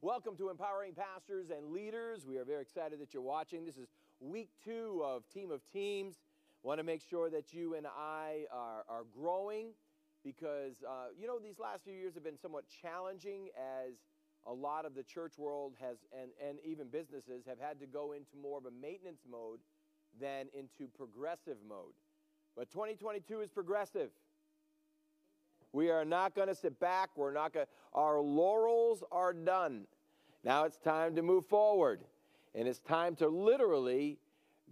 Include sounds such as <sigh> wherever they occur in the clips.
Welcome to Empowering Pastors and Leaders. We are very excited that you're watching. This is week two of Team of Teams. Want to make sure that you and I are, are growing because, uh, you know, these last few years have been somewhat challenging as a lot of the church world has, and, and even businesses, have had to go into more of a maintenance mode than into progressive mode. But 2022 is progressive. We are not going to sit back. We're not going our laurels are done. Now it's time to move forward. And it's time to literally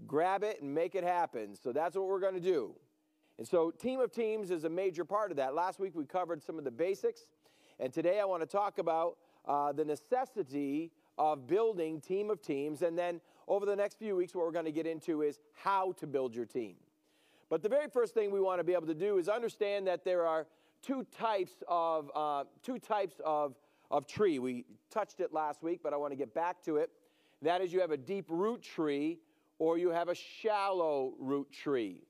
grab it and make it happen. So that's what we're going to do. And so team of teams is a major part of that. Last week we covered some of the basics, and today I want to talk about uh, the necessity of building team of teams. And then over the next few weeks, what we're going to get into is how to build your team. But the very first thing we want to be able to do is understand that there are two types of, uh, two types of, of tree. We touched it last week, but I want to get back to it. That is, you have a deep root tree or you have a shallow root tree.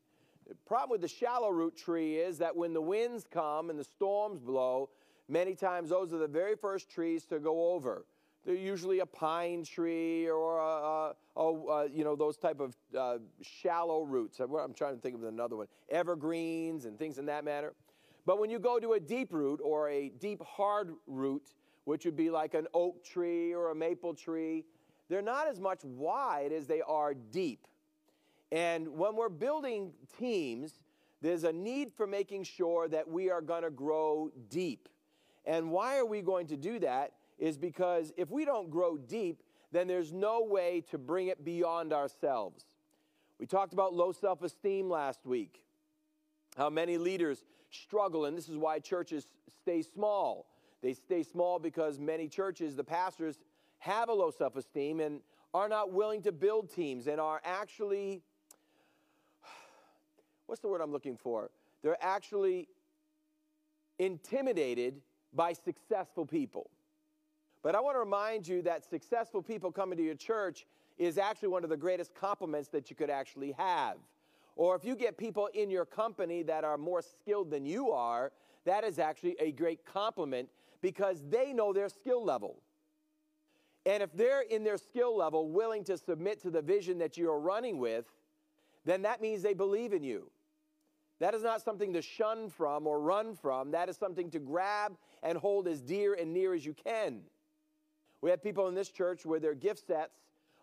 The problem with the shallow root tree is that when the winds come and the storms blow, many times those are the very first trees to go over. They're usually a pine tree or a, a, a you know those type of uh, shallow roots. I'm trying to think of another one, evergreens and things in that manner. But when you go to a deep root or a deep hard root, which would be like an oak tree or a maple tree, they're not as much wide as they are deep. And when we're building teams, there's a need for making sure that we are going to grow deep. And why are we going to do that? Is because if we don't grow deep, then there's no way to bring it beyond ourselves. We talked about low self esteem last week, how many leaders struggle, and this is why churches stay small. They stay small because many churches, the pastors, have a low self esteem and are not willing to build teams and are actually, <sighs> what's the word I'm looking for? They're actually intimidated by successful people. But I want to remind you that successful people coming to your church is actually one of the greatest compliments that you could actually have. Or if you get people in your company that are more skilled than you are, that is actually a great compliment because they know their skill level. And if they're in their skill level willing to submit to the vision that you're running with, then that means they believe in you. That is not something to shun from or run from. That is something to grab and hold as dear and near as you can. We have people in this church where their gift sets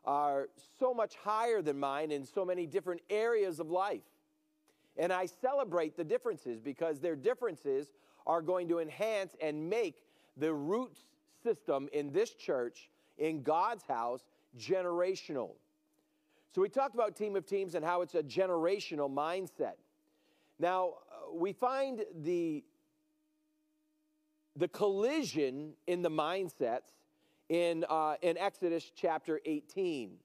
are so much higher than mine in so many different areas of life. And I celebrate the differences because their differences are going to enhance and make the root system in this church, in God's house, generational. So we talked about Team of Teams and how it's a generational mindset. Now, uh, we find the, the collision in the mindsets in, uh, in Exodus chapter 18.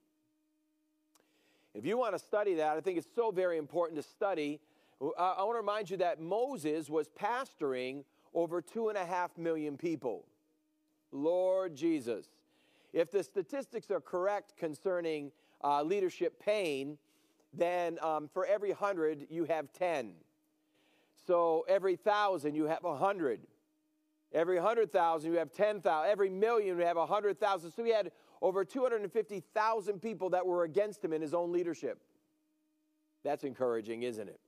If you want to study that, I think it's so very important to study. Uh, I want to remind you that Moses was pastoring over two and a half million people. Lord Jesus. If the statistics are correct concerning uh, leadership pain, then um, for every hundred, you have 10. So every thousand, you have a hundred. Every 100,000, you have 10,000. Every million, you have 100,000. So he had over 250,000 people that were against him in his own leadership. That's encouraging, isn't it?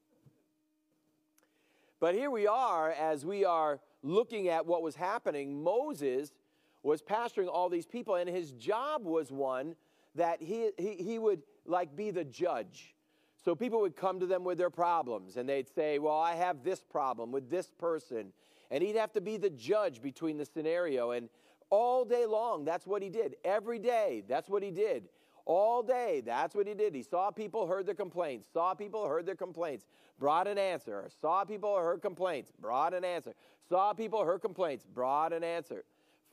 But here we are, as we are looking at what was happening. Moses was pastoring all these people, and his job was one that he, he, he would like be the judge. So people would come to them with their problems, and they'd say, Well, I have this problem with this person and he'd have to be the judge between the scenario. And all day long, that's what he did. Every day, that's what he did. All day, that's what he did. He saw people, heard their complaints, saw people, heard their complaints, brought an answer, saw people, heard complaints, brought an answer, saw people, heard complaints, brought an answer.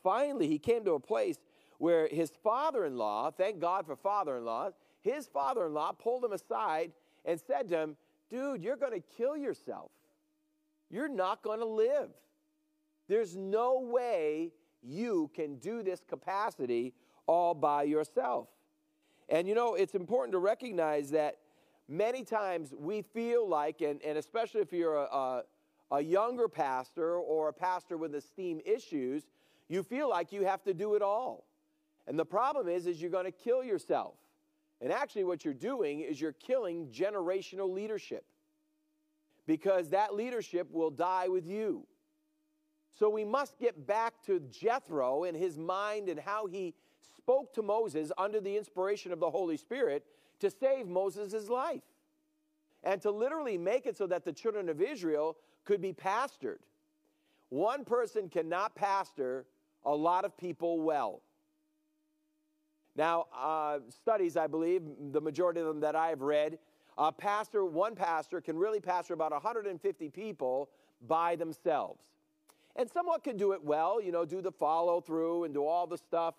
Finally, he came to a place where his father in law, thank God for father in law, his father in law pulled him aside and said to him, Dude, you're going to kill yourself. You're not going to live. There's no way you can do this capacity all by yourself. And you know, it's important to recognize that many times we feel like, and, and especially if you're a, a, a younger pastor or a pastor with esteem issues, you feel like you have to do it all. And the problem is is you're going to kill yourself. And actually what you're doing is you're killing generational leadership. Because that leadership will die with you. So we must get back to Jethro and his mind and how he spoke to Moses under the inspiration of the Holy Spirit to save Moses' life and to literally make it so that the children of Israel could be pastored. One person cannot pastor a lot of people well. Now, uh, studies, I believe, the majority of them that I've read, a pastor, one pastor can really pastor about 150 people by themselves. And someone can do it well, you know, do the follow through and do all the stuff.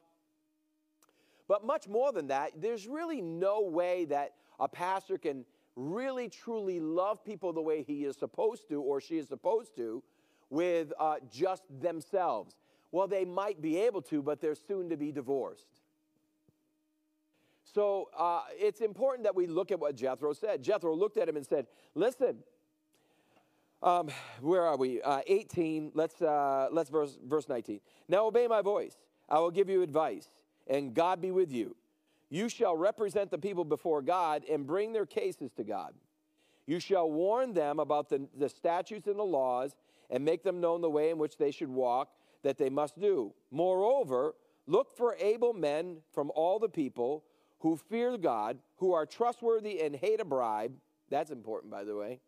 But much more than that, there's really no way that a pastor can really truly love people the way he is supposed to or she is supposed to with uh, just themselves. Well, they might be able to, but they're soon to be divorced. So uh, it's important that we look at what Jethro said. Jethro looked at him and said, Listen, um, where are we? Uh, 18. Let's, uh, let's verse, verse 19. Now obey my voice. I will give you advice and God be with you. You shall represent the people before God and bring their cases to God. You shall warn them about the, the statutes and the laws and make them known the way in which they should walk, that they must do. Moreover, look for able men from all the people who fear God, who are trustworthy and hate a bribe. That's important, by the way.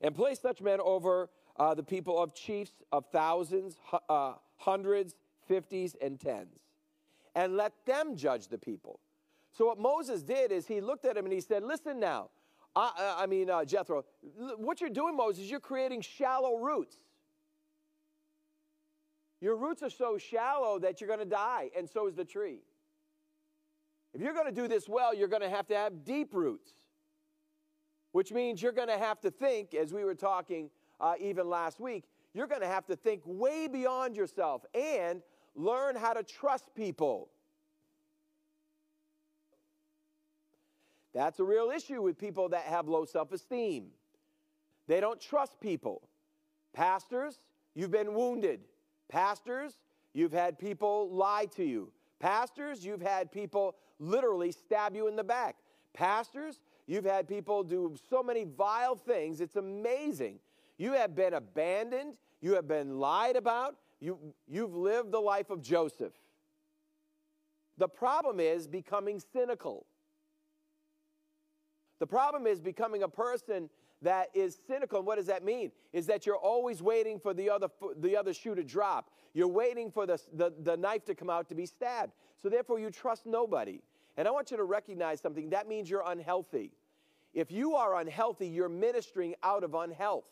And place such men over uh, the people of chiefs of thousands, uh, hundreds, fifties, and tens and let them judge the people. So, what Moses did is he looked at him and he said, Listen now, I, I mean, uh, Jethro, what you're doing, Moses, you're creating shallow roots. Your roots are so shallow that you're going to die, and so is the tree. If you're going to do this well, you're going to have to have deep roots, which means you're going to have to think, as we were talking uh, even last week, you're going to have to think way beyond yourself and learn how to trust people. That's a real issue with people that have low self esteem. They don't trust people. Pastors, you've been wounded. Pastors, you've had people lie to you. Pastors, you've had people literally stab you in the back. Pastors, you've had people do so many vile things. It's amazing. You have been abandoned. You have been lied about. You, you've lived the life of Joseph. The problem is becoming cynical. The problem is becoming a person that is cynical. And what does that mean? Is that you're always waiting for the other, the other shoe to drop. You're waiting for the, the, the knife to come out to be stabbed. So therefore, you trust nobody. And I want you to recognize something that means you're unhealthy. If you are unhealthy, you're ministering out of unhealth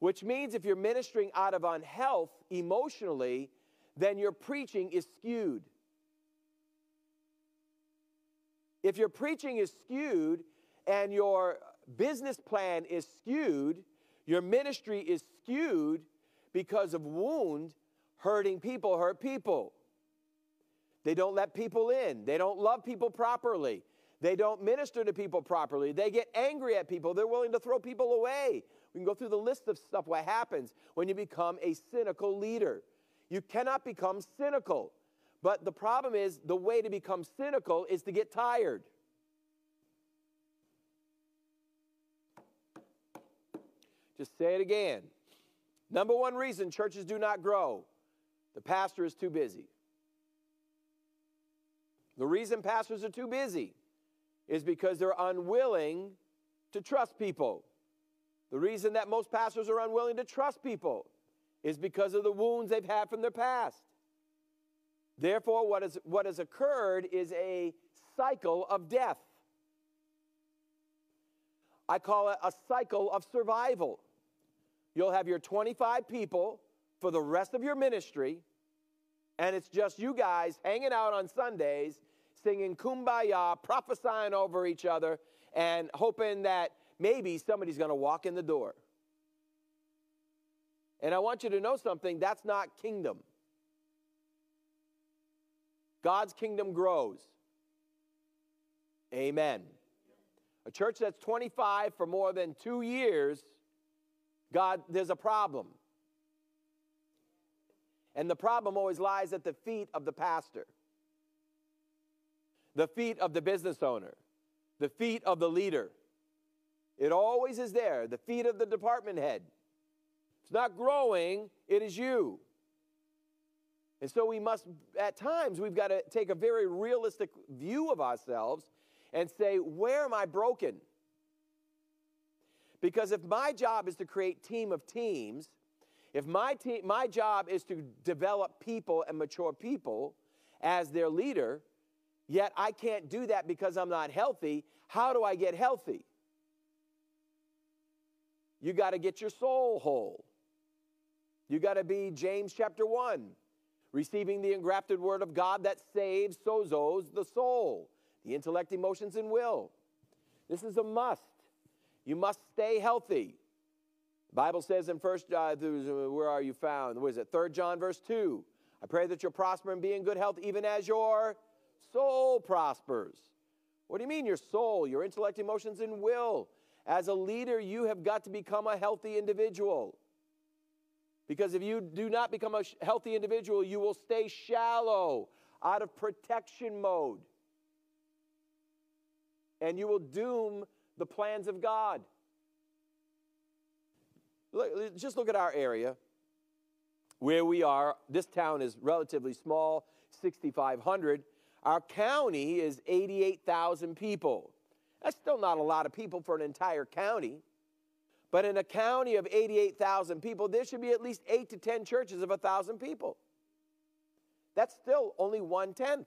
which means if you're ministering out of unhealth emotionally, then your preaching is skewed. If your preaching is skewed and your business plan is skewed, your ministry is skewed because of wound, hurting people hurt people. They don't let people in. They don't love people properly. They don't minister to people properly. They get angry at people. They're willing to throw people away. We can go through the list of stuff what happens when you become a cynical leader. You cannot become cynical. But the problem is the way to become cynical is to get tired. Just say it again. Number one reason churches do not grow the pastor is too busy. The reason pastors are too busy is because they're unwilling to trust people. The reason that most pastors are unwilling to trust people is because of the wounds they've had from their past. Therefore, what, is, what has occurred is a cycle of death. I call it a cycle of survival. You'll have your 25 people for the rest of your ministry, and it's just you guys hanging out on Sundays, singing kumbaya, prophesying over each other, and hoping that maybe somebody's going to walk in the door. And I want you to know something that's not kingdom. God's kingdom grows. Amen. A church that's 25 for more than two years, God, there's a problem. And the problem always lies at the feet of the pastor, the feet of the business owner, the feet of the leader. It always is there, the feet of the department head. It's not growing, it is you. And so we must, at times, we've got to take a very realistic view of ourselves and say, where am I broken? Because if my job is to create team of teams, if my, te- my job is to develop people and mature people as their leader, yet I can't do that because I'm not healthy, how do I get healthy? You got to get your soul whole. You got to be James chapter 1, receiving the engrafted word of God that saves, sozos, the soul, the intellect, emotions, and will. This is a must. You must stay healthy. The Bible says in first, uh, where are you found? What is it? Third John verse 2. I pray that you'll prosper and be in good health, even as your soul prospers. What do you mean, your soul, your intellect, emotions, and will? As a leader, you have got to become a healthy individual. Because if you do not become a healthy individual, you will stay shallow, out of protection mode. And you will doom the plans of God. Look, just look at our area where we are. This town is relatively small, 6,500. Our county is 88,000 people. That's still not a lot of people for an entire county. But in a county of 88,000 people, there should be at least eight to 10 churches of 1,000 people. That's still only one tenth.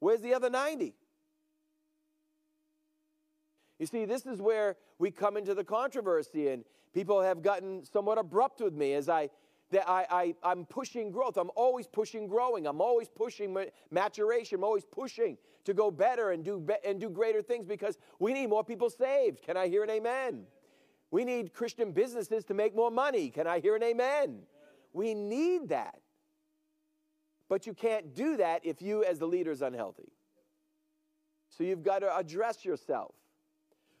Where's the other 90? You see, this is where we come into the controversy, and people have gotten somewhat abrupt with me as I that I, I, I'm pushing growth. I'm always pushing growing. I'm always pushing maturation. I'm always pushing to go better and do, be, and do greater things because we need more people saved. Can I hear an amen? We need Christian businesses to make more money. Can I hear an amen? We need that. But you can't do that if you, as the leader, is unhealthy. So you've got to address yourself.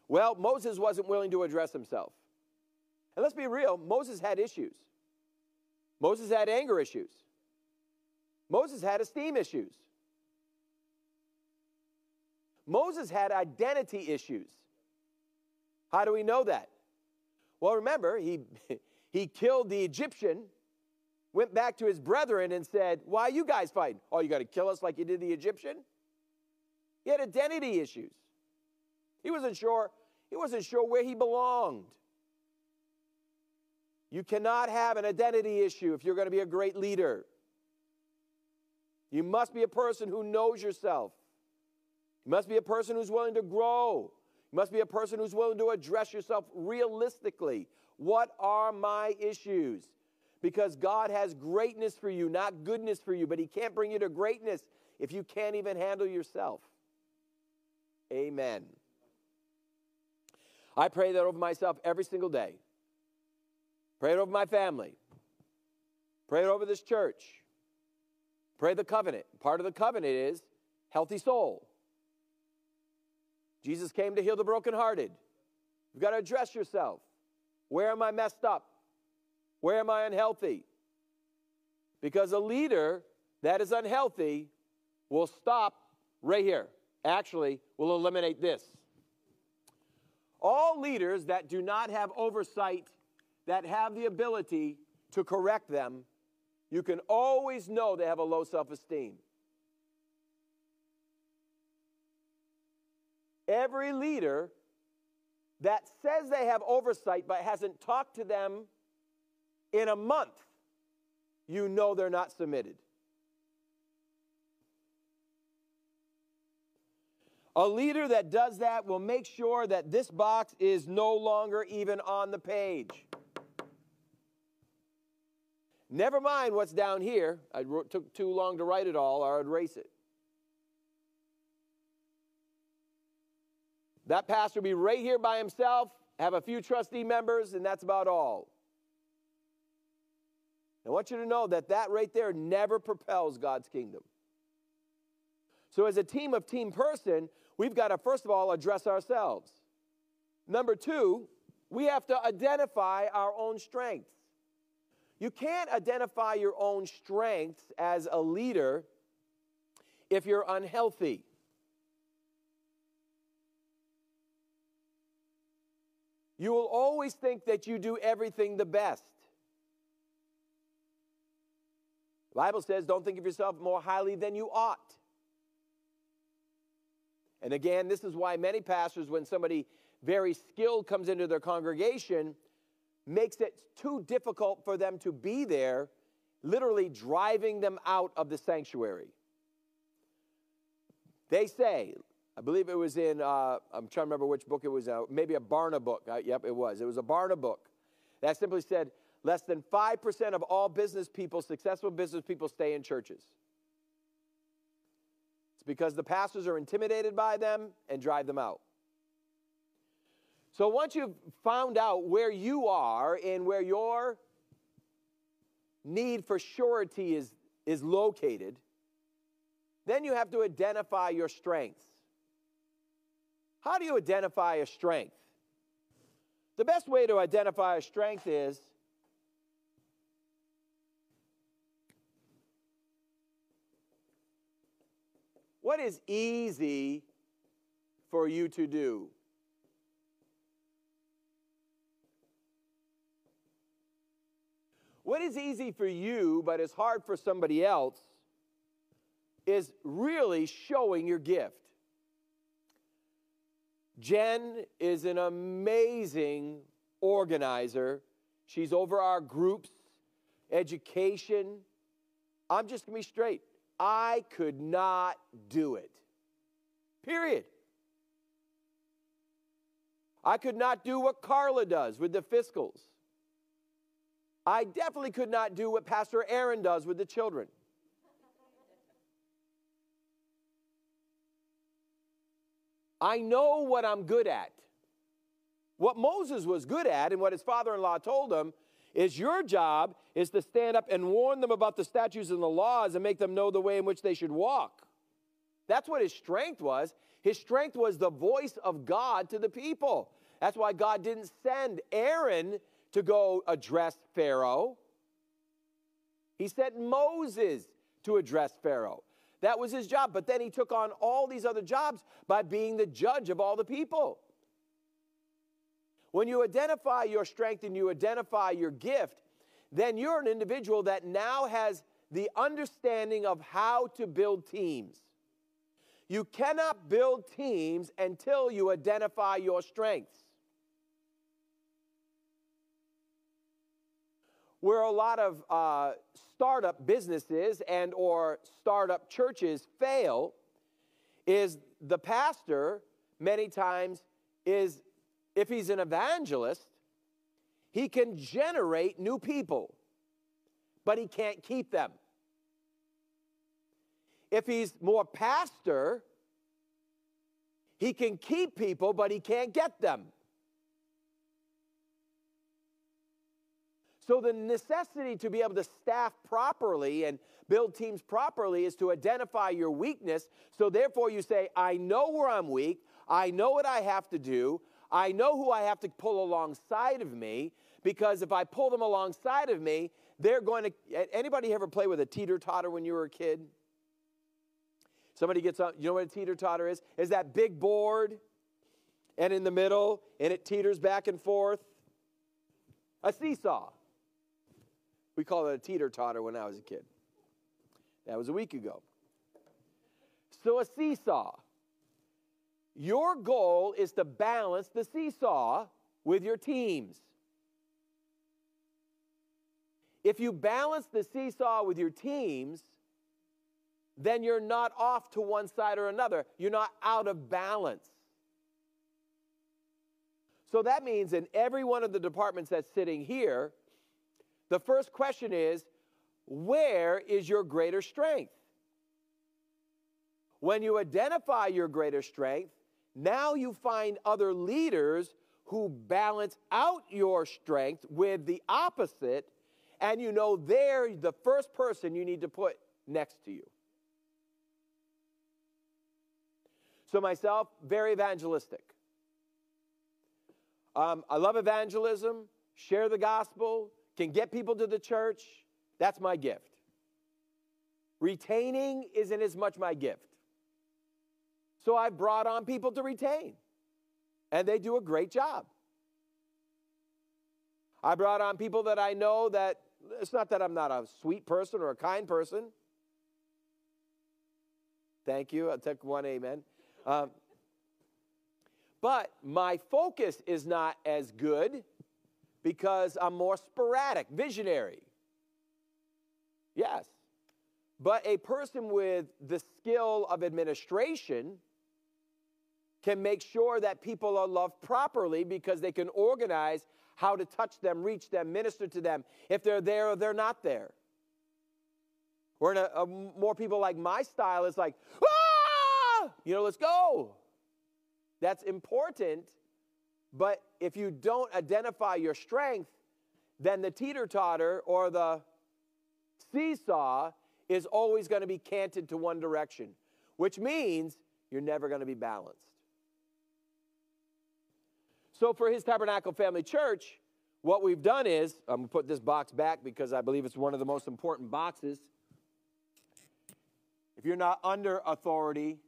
Well, Moses wasn't willing to address himself. And let's be real, Moses had issues. Moses had anger issues. Moses had esteem issues. Moses had identity issues. How do we know that? Well, remember, he, <laughs> he killed the Egyptian, went back to his brethren and said, Why are you guys fighting? Oh, you got to kill us like you did the Egyptian? He had identity issues. He wasn't sure he wasn't sure where he belonged. You cannot have an identity issue if you're going to be a great leader. You must be a person who knows yourself. You must be a person who's willing to grow. You must be a person who's willing to address yourself realistically. What are my issues? Because God has greatness for you, not goodness for you, but He can't bring you to greatness if you can't even handle yourself. Amen. I pray that over myself every single day. Pray it over my family. Pray it over this church. Pray the covenant. Part of the covenant is healthy soul. Jesus came to heal the brokenhearted. You've got to address yourself. Where am I messed up? Where am I unhealthy? Because a leader that is unhealthy will stop right here. Actually, will eliminate this. All leaders that do not have oversight, that have the ability to correct them, you can always know they have a low self esteem. Every leader that says they have oversight but hasn't talked to them in a month, you know they're not submitted. A leader that does that will make sure that this box is no longer even on the page. Never mind what's down here. I took too long to write it all, or I'd erase it. That pastor will be right here by himself, have a few trustee members, and that's about all. I want you to know that that right there never propels God's kingdom. So, as a team of team person, we've got to, first of all, address ourselves. Number two, we have to identify our own strengths. You can't identify your own strengths as a leader if you're unhealthy. You will always think that you do everything the best. The Bible says, don't think of yourself more highly than you ought. And again, this is why many pastors, when somebody very skilled comes into their congregation, makes it too difficult for them to be there, literally driving them out of the sanctuary. They say, I believe it was in, uh, I'm trying to remember which book it was, uh, maybe a Barna book. Uh, yep, it was. It was a Barna book that simply said less than 5% of all business people, successful business people, stay in churches. It's because the pastors are intimidated by them and drive them out. So once you've found out where you are and where your need for surety is, is located, then you have to identify your strengths. How do you identify a strength? The best way to identify a strength is what is easy for you to do? What is easy for you but is hard for somebody else is really showing your gift. Jen is an amazing organizer. She's over our groups, education. I'm just going to be straight. I could not do it. Period. I could not do what Carla does with the fiscals. I definitely could not do what Pastor Aaron does with the children. I know what I'm good at. What Moses was good at and what his father in law told him is your job is to stand up and warn them about the statutes and the laws and make them know the way in which they should walk. That's what his strength was. His strength was the voice of God to the people. That's why God didn't send Aaron to go address Pharaoh. He sent Moses to address Pharaoh. That was his job. But then he took on all these other jobs by being the judge of all the people. When you identify your strength and you identify your gift, then you're an individual that now has the understanding of how to build teams. You cannot build teams until you identify your strengths. Where a lot of uh, startup businesses and or startup churches fail is the pastor many times is if he's an evangelist he can generate new people but he can't keep them. If he's more pastor he can keep people but he can't get them So, the necessity to be able to staff properly and build teams properly is to identify your weakness. So, therefore, you say, I know where I'm weak. I know what I have to do. I know who I have to pull alongside of me because if I pull them alongside of me, they're going to. Anybody ever play with a teeter totter when you were a kid? Somebody gets on, you know what a teeter totter is? Is that big board and in the middle and it teeters back and forth? A seesaw. We called it a teeter totter when I was a kid. That was a week ago. So, a seesaw. Your goal is to balance the seesaw with your teams. If you balance the seesaw with your teams, then you're not off to one side or another. You're not out of balance. So that means in every one of the departments that's sitting here, the first question is where is your greater strength? When you identify your greater strength, now you find other leaders who balance out your strength with the opposite, and you know they're the first person you need to put next to you. So, myself, very evangelistic. Um, I love evangelism, share the gospel, can get people to the church, that's my gift. Retaining isn't as much my gift. So I've brought on people to retain, and they do a great job. I brought on people that I know that it's not that I'm not a sweet person or a kind person. Thank you. I'll take one amen. Um, but my focus is not as good because I'm more sporadic, visionary. Yes. But a person with the skill of administration can make sure that people are loved properly because they can organize how to touch them, reach them, minister to them if they're there or they're not there. Or in a, a more people like my style, it's like, ah, you know, let's go. That's important. But if you don't identify your strength, then the teeter totter or the seesaw is always going to be canted to one direction, which means you're never going to be balanced. So, for his tabernacle family church, what we've done is I'm going to put this box back because I believe it's one of the most important boxes. If you're not under authority,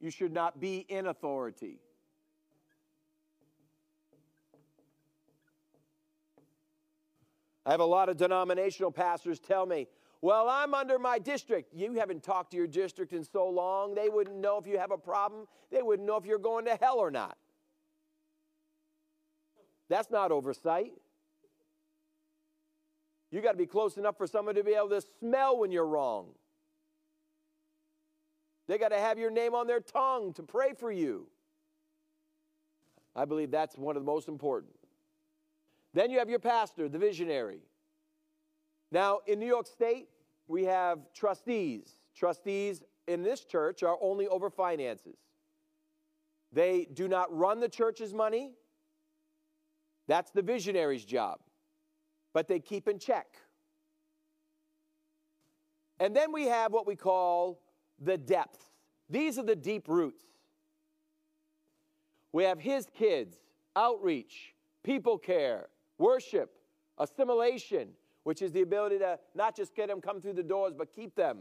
you should not be in authority. I have a lot of denominational pastors tell me, well, I'm under my district. You haven't talked to your district in so long, they wouldn't know if you have a problem. They wouldn't know if you're going to hell or not. That's not oversight. You got to be close enough for someone to be able to smell when you're wrong. They got to have your name on their tongue to pray for you. I believe that's one of the most important. Then you have your pastor, the visionary. Now, in New York State, we have trustees. Trustees in this church are only over finances. They do not run the church's money. That's the visionary's job. But they keep in check. And then we have what we call the depths. These are the deep roots. We have his kids, outreach, people care, Worship, assimilation, which is the ability to not just get them come through the doors, but keep them.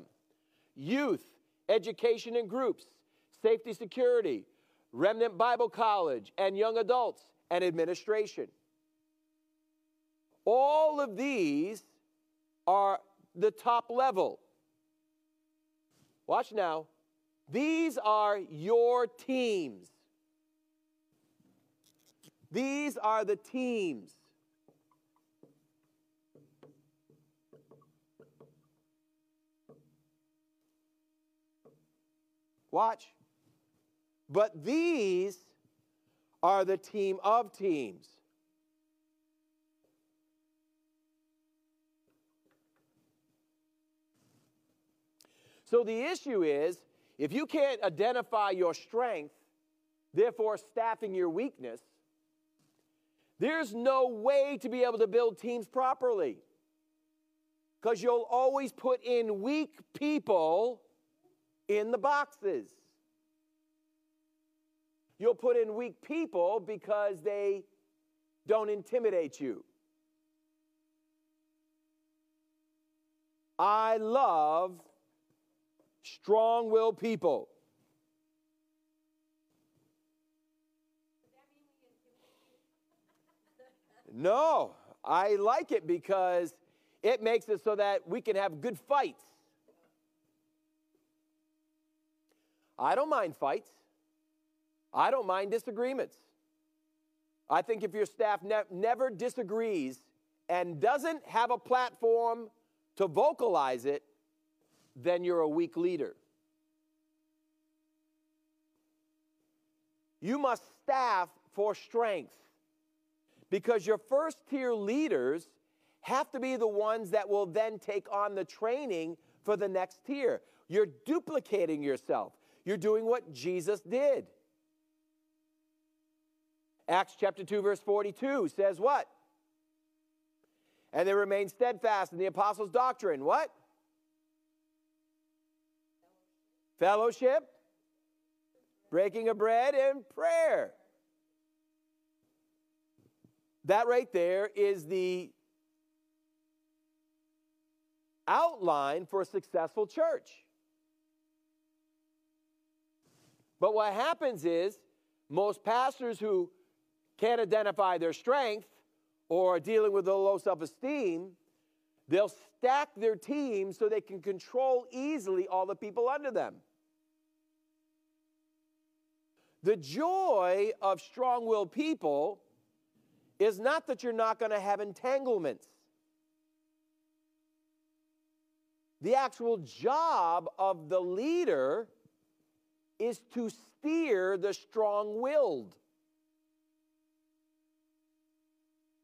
Youth, education in groups, safety, security, remnant Bible college, and young adults, and administration. All of these are the top level. Watch now. These are your teams. These are the teams. Watch. But these are the team of teams. So the issue is if you can't identify your strength, therefore staffing your weakness, there's no way to be able to build teams properly. Because you'll always put in weak people in the boxes. You'll put in weak people because they don't intimidate you. I love strong willed people. No, I like it because it makes it so that we can have good fights. I don't mind fights. I don't mind disagreements. I think if your staff ne- never disagrees and doesn't have a platform to vocalize it, then you're a weak leader. You must staff for strength because your first tier leaders have to be the ones that will then take on the training for the next tier. You're duplicating yourself. You're doing what Jesus did. Acts chapter 2, verse 42 says what? And they remained steadfast in the apostles' doctrine. What? Fellowship, breaking of bread, and prayer. That right there is the outline for a successful church. But what happens is most pastors who can't identify their strength or are dealing with a low self esteem, they'll stack their team so they can control easily all the people under them. The joy of strong willed people is not that you're not going to have entanglements. The actual job of the leader is to steer the strong willed.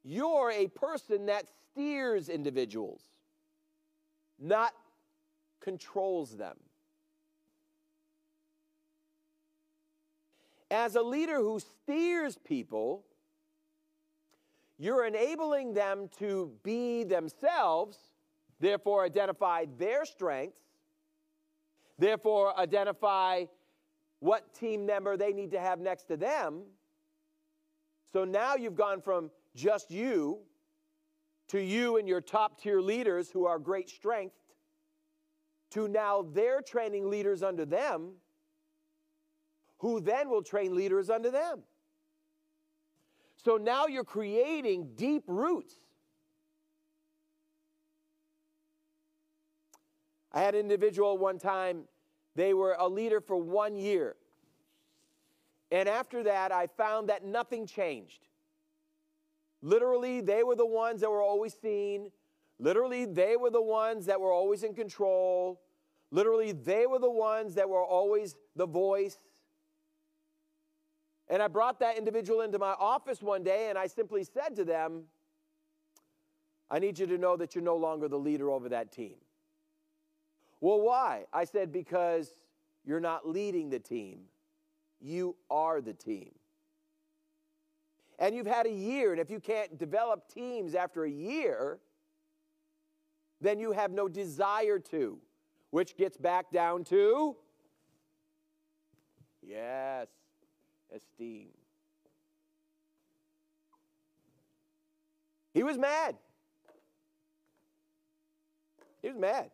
You're a person that steers individuals, not controls them. As a leader who steers people, you're enabling them to be themselves, therefore, identify their strengths, therefore, identify what team member they need to have next to them. So now you've gone from just you to you and your top tier leaders who are great strength to now they're training leaders under them who then will train leaders under them. So now you're creating deep roots. I had an individual one time they were a leader for one year. And after that, I found that nothing changed. Literally, they were the ones that were always seen. Literally, they were the ones that were always in control. Literally, they were the ones that were always the voice. And I brought that individual into my office one day and I simply said to them, I need you to know that you're no longer the leader over that team. Well, why? I said, because you're not leading the team, you are the team. And you've had a year, and if you can't develop teams after a year, then you have no desire to, which gets back down to yes, esteem. He was mad. He was mad.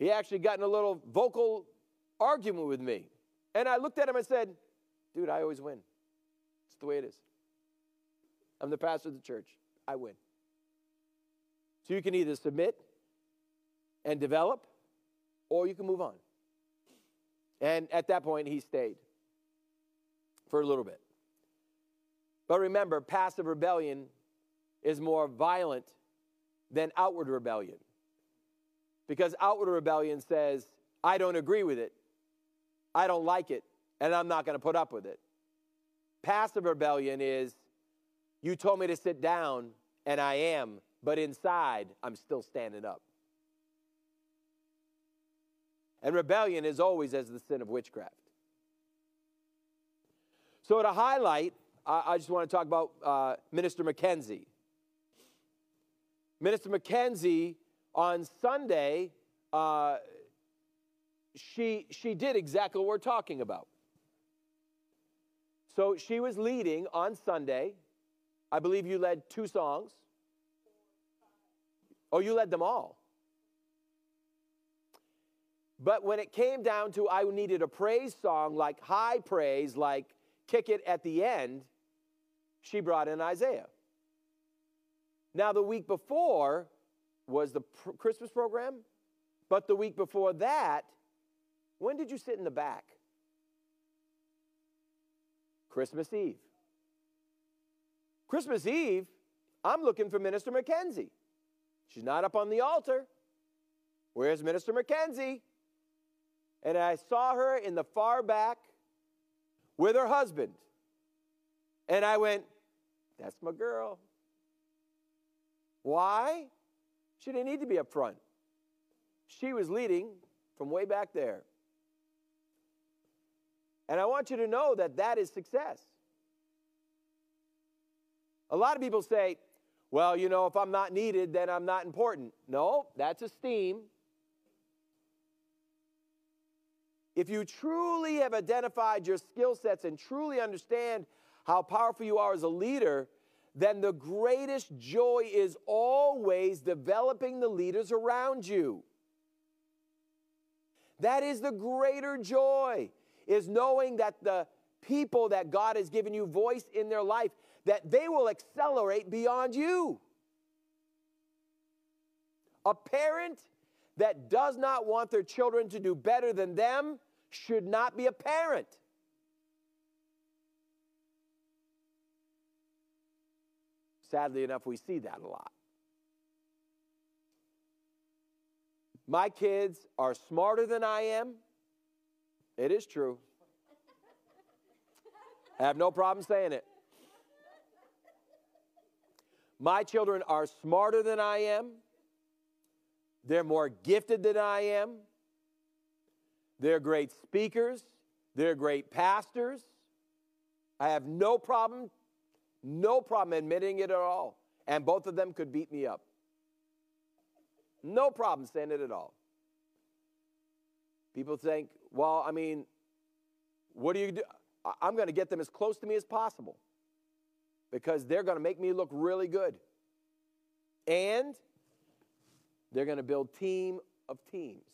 He actually got in a little vocal argument with me. And I looked at him and said, Dude, I always win. It's the way it is. I'm the pastor of the church. I win. So you can either submit and develop, or you can move on. And at that point, he stayed for a little bit. But remember, passive rebellion is more violent than outward rebellion. Because outward rebellion says, I don't agree with it, I don't like it, and I'm not going to put up with it. Passive rebellion is, you told me to sit down, and I am, but inside, I'm still standing up. And rebellion is always as the sin of witchcraft. So, to highlight, I, just want to talk about uh, Minister McKenzie. Minister McKenzie on Sunday, uh, she, she did exactly what we're talking about. So she was leading on Sunday. I believe you led two songs. Oh, you led them all. But when it came down to I needed a praise song, like high praise, like kick it at the end, she brought in Isaiah. Now, the week before, was the pr- Christmas program. But the week before that, when did you sit in the back? Christmas Eve. Christmas Eve, I'm looking for Minister McKenzie. She's not up on the altar. Where's Minister McKenzie? And I saw her in the far back with her husband. And I went, That's my girl. Why? She didn't need to be up front. She was leading from way back there. And I want you to know that that is success. A lot of people say, well, you know, if I'm not needed, then I'm not important. No, that's esteem. If you truly have identified your skill sets and truly understand how powerful you are as a leader, then the greatest joy is always developing the leaders around you. That is the greater joy, is knowing that the people that God has given you voice in their life, that they will accelerate beyond you. A parent that does not want their children to do better than them should not be a parent. Sadly enough, we see that a lot. My kids are smarter than I am. It is true. I have no problem saying it. My children are smarter than I am. They're more gifted than I am. They're great speakers. They're great pastors. I have no problem, no problem admitting it at all. And both of them could beat me up. No problem saying it at all. People think, well, I mean, what do you do? I'm going to get them as close to me as possible because they're going to make me look really good. And they're going to build team of teams.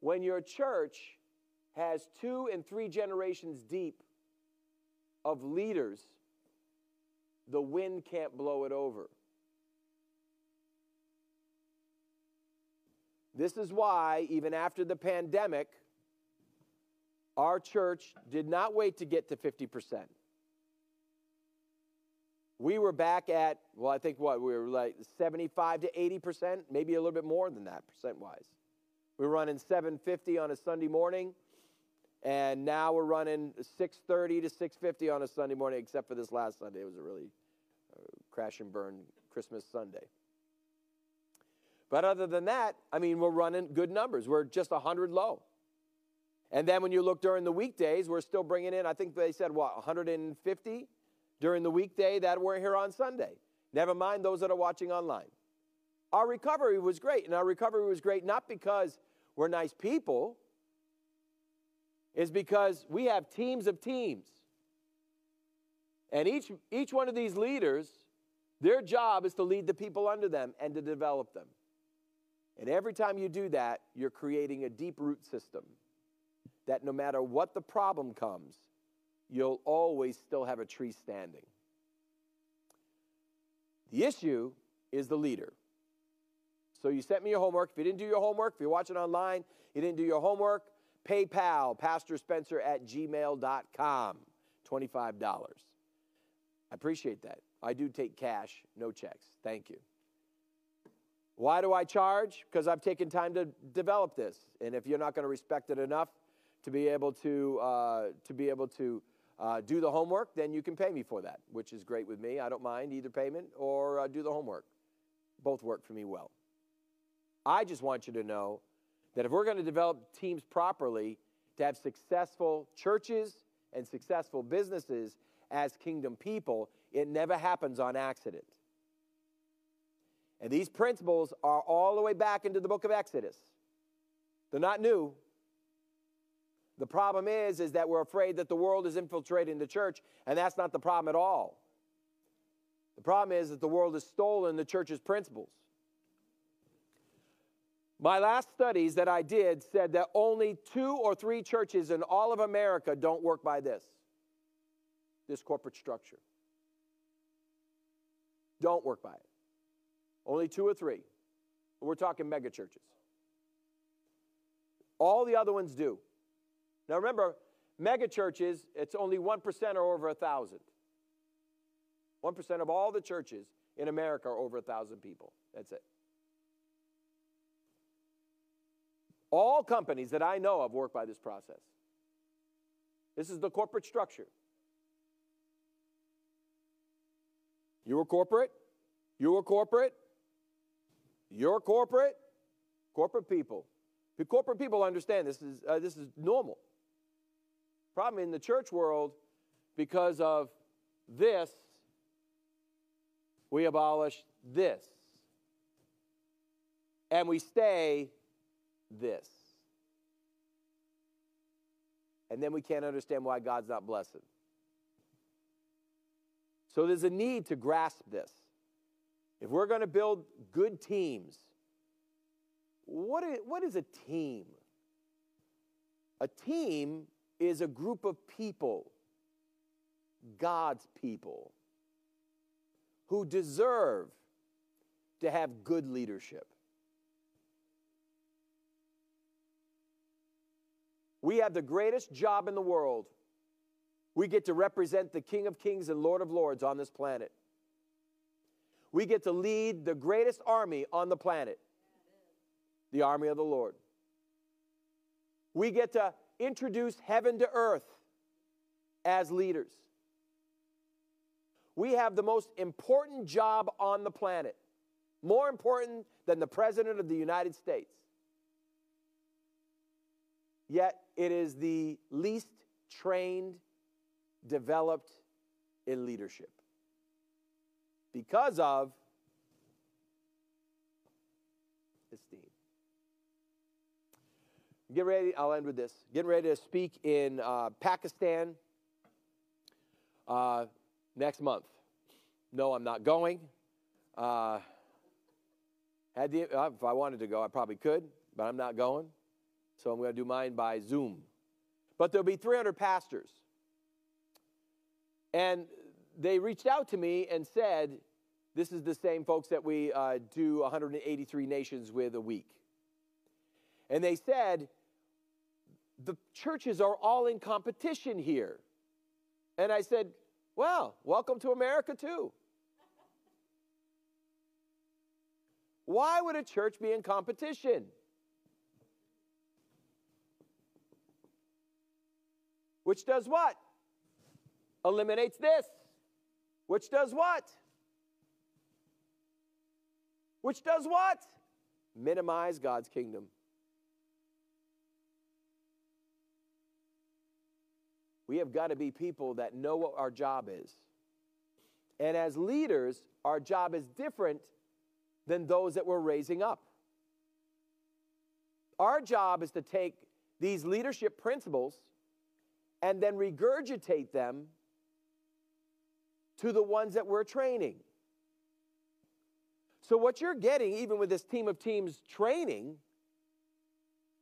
When your church has two and three generations deep of leaders, the wind can't blow it over. This is why, even after the pandemic, our church did not wait to get to 50%. We were back at, well, I think what, we were like 75 to 80%, maybe a little bit more than that percent wise. We were running 750 on a Sunday morning, and now we're running 630 to 650 on a Sunday morning, except for this last Sunday. It was a really uh, crash and burn Christmas Sunday. But other than that, I mean, we're running good numbers. We're just 100 low. And then when you look during the weekdays, we're still bringing in, I think they said, what, 150 during the weekday that we're here on Sunday. Never mind those that are watching online. Our recovery was great, and our recovery was great not because we're nice people, is because we have teams of teams. And each, each one of these leaders, their job is to lead the people under them and to develop them. And every time you do that, you're creating a deep root system that no matter what the problem comes, you'll always still have a tree standing. The issue is the leader. So you sent me your homework. If you didn't do your homework, if you're watching online, you didn't do your homework, PayPal, Pastor Spencer at gmail.com, $25. I appreciate that. I do take cash, no checks. Thank you. Why do I charge? Because I've taken time to develop this. And if you're not going to respect it enough to be able to, uh, to be able to uh, do the homework, then you can pay me for that, which is great with me. I don't mind either payment or uh, do the homework. Both work for me well. I just want you to know that if we're going to develop teams properly to have successful churches and successful businesses as kingdom people, it never happens on accident. And these principles are all the way back into the book of Exodus. They're not new, the problem is, is that we're afraid that the world is infiltrating the church, and that's not the problem at all. The problem is that the world has stolen the church's principles. My last studies that I did said that only two or three churches in all of America don't work by this this corporate structure. Don't work by it. Only two or three. We're talking mega churches. All the other ones do. Now remember, mega churches, it's only 1% or over a 1,000. 1% of all the churches in America are over a 1,000 people. That's it. All companies that I know of work by this process. This is the corporate structure. You were corporate, you were corporate, you're corporate, corporate people. The corporate people understand this is, uh, this is normal. Problem in the church world, because of this, we abolish this. And we stay this. And then we can't understand why God's not blessing. So there's a need to grasp this. If we're going to build good teams, what is, what is a team? A team is a group of people, God's people, who deserve to have good leadership. We have the greatest job in the world. We get to represent the King of Kings and Lord of Lords on this planet. We get to lead the greatest army on the planet the army of the Lord. We get to introduce heaven to earth as leaders. We have the most important job on the planet, more important than the President of the United States. Yet it is the least trained, developed in leadership because of esteem. Get ready, I'll end with this. Getting ready to speak in uh, Pakistan uh, next month. No, I'm not going. Uh, had the, uh, if I wanted to go, I probably could, but I'm not going. So I'm going to do mine by Zoom. But there'll be 300 pastors. And they reached out to me and said, This is the same folks that we uh, do 183 nations with a week. And they said, The churches are all in competition here. And I said, Well, welcome to America too. Why would a church be in competition? Which does what? Eliminates this. Which does what? Which does what? Minimize God's kingdom. We have got to be people that know what our job is. And as leaders, our job is different than those that we're raising up. Our job is to take these leadership principles and then regurgitate them to the ones that we're training. So, what you're getting, even with this team of teams training,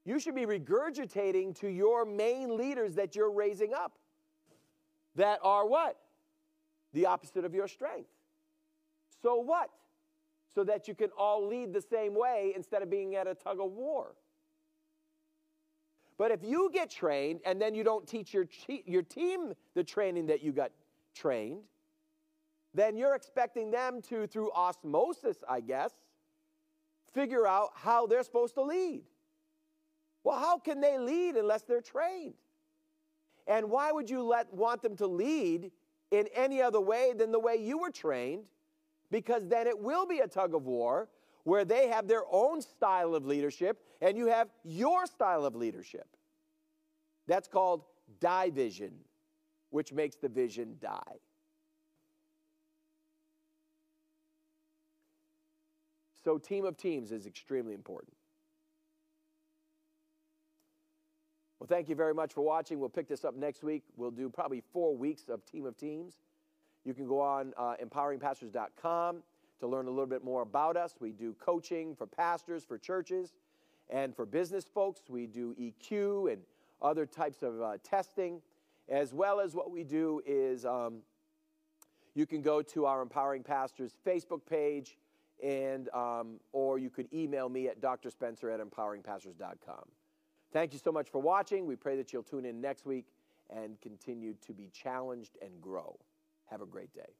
you should be regurgitating to your main leaders that you're raising up that are what? The opposite of your strength. So, what? So that you can all lead the same way instead of being at a tug of war. But if you get trained and then you don't teach your, your team the training that you got trained, then you're expecting them to, through osmosis, I guess, figure out how they're supposed to lead. Well, how can they lead unless they're trained? And why would you let, want them to lead in any other way than the way you were trained? Because then it will be a tug of war where they have their own style of leadership and you have your style of leadership. That's called division, which makes the vision die. So, team of teams is extremely important. Well, thank you very much for watching. We'll pick this up next week. We'll do probably four weeks of Team of Teams. You can go on uh, empoweringpastors.com to learn a little bit more about us. We do coaching for pastors, for churches, and for business folks. We do EQ and other types of uh, testing, as well as what we do is um, you can go to our Empowering Pastors Facebook page and um, or you could email me at drspencer at empoweringpastors.com. Thank you so much for watching. We pray that you'll tune in next week and continue to be challenged and grow. Have a great day.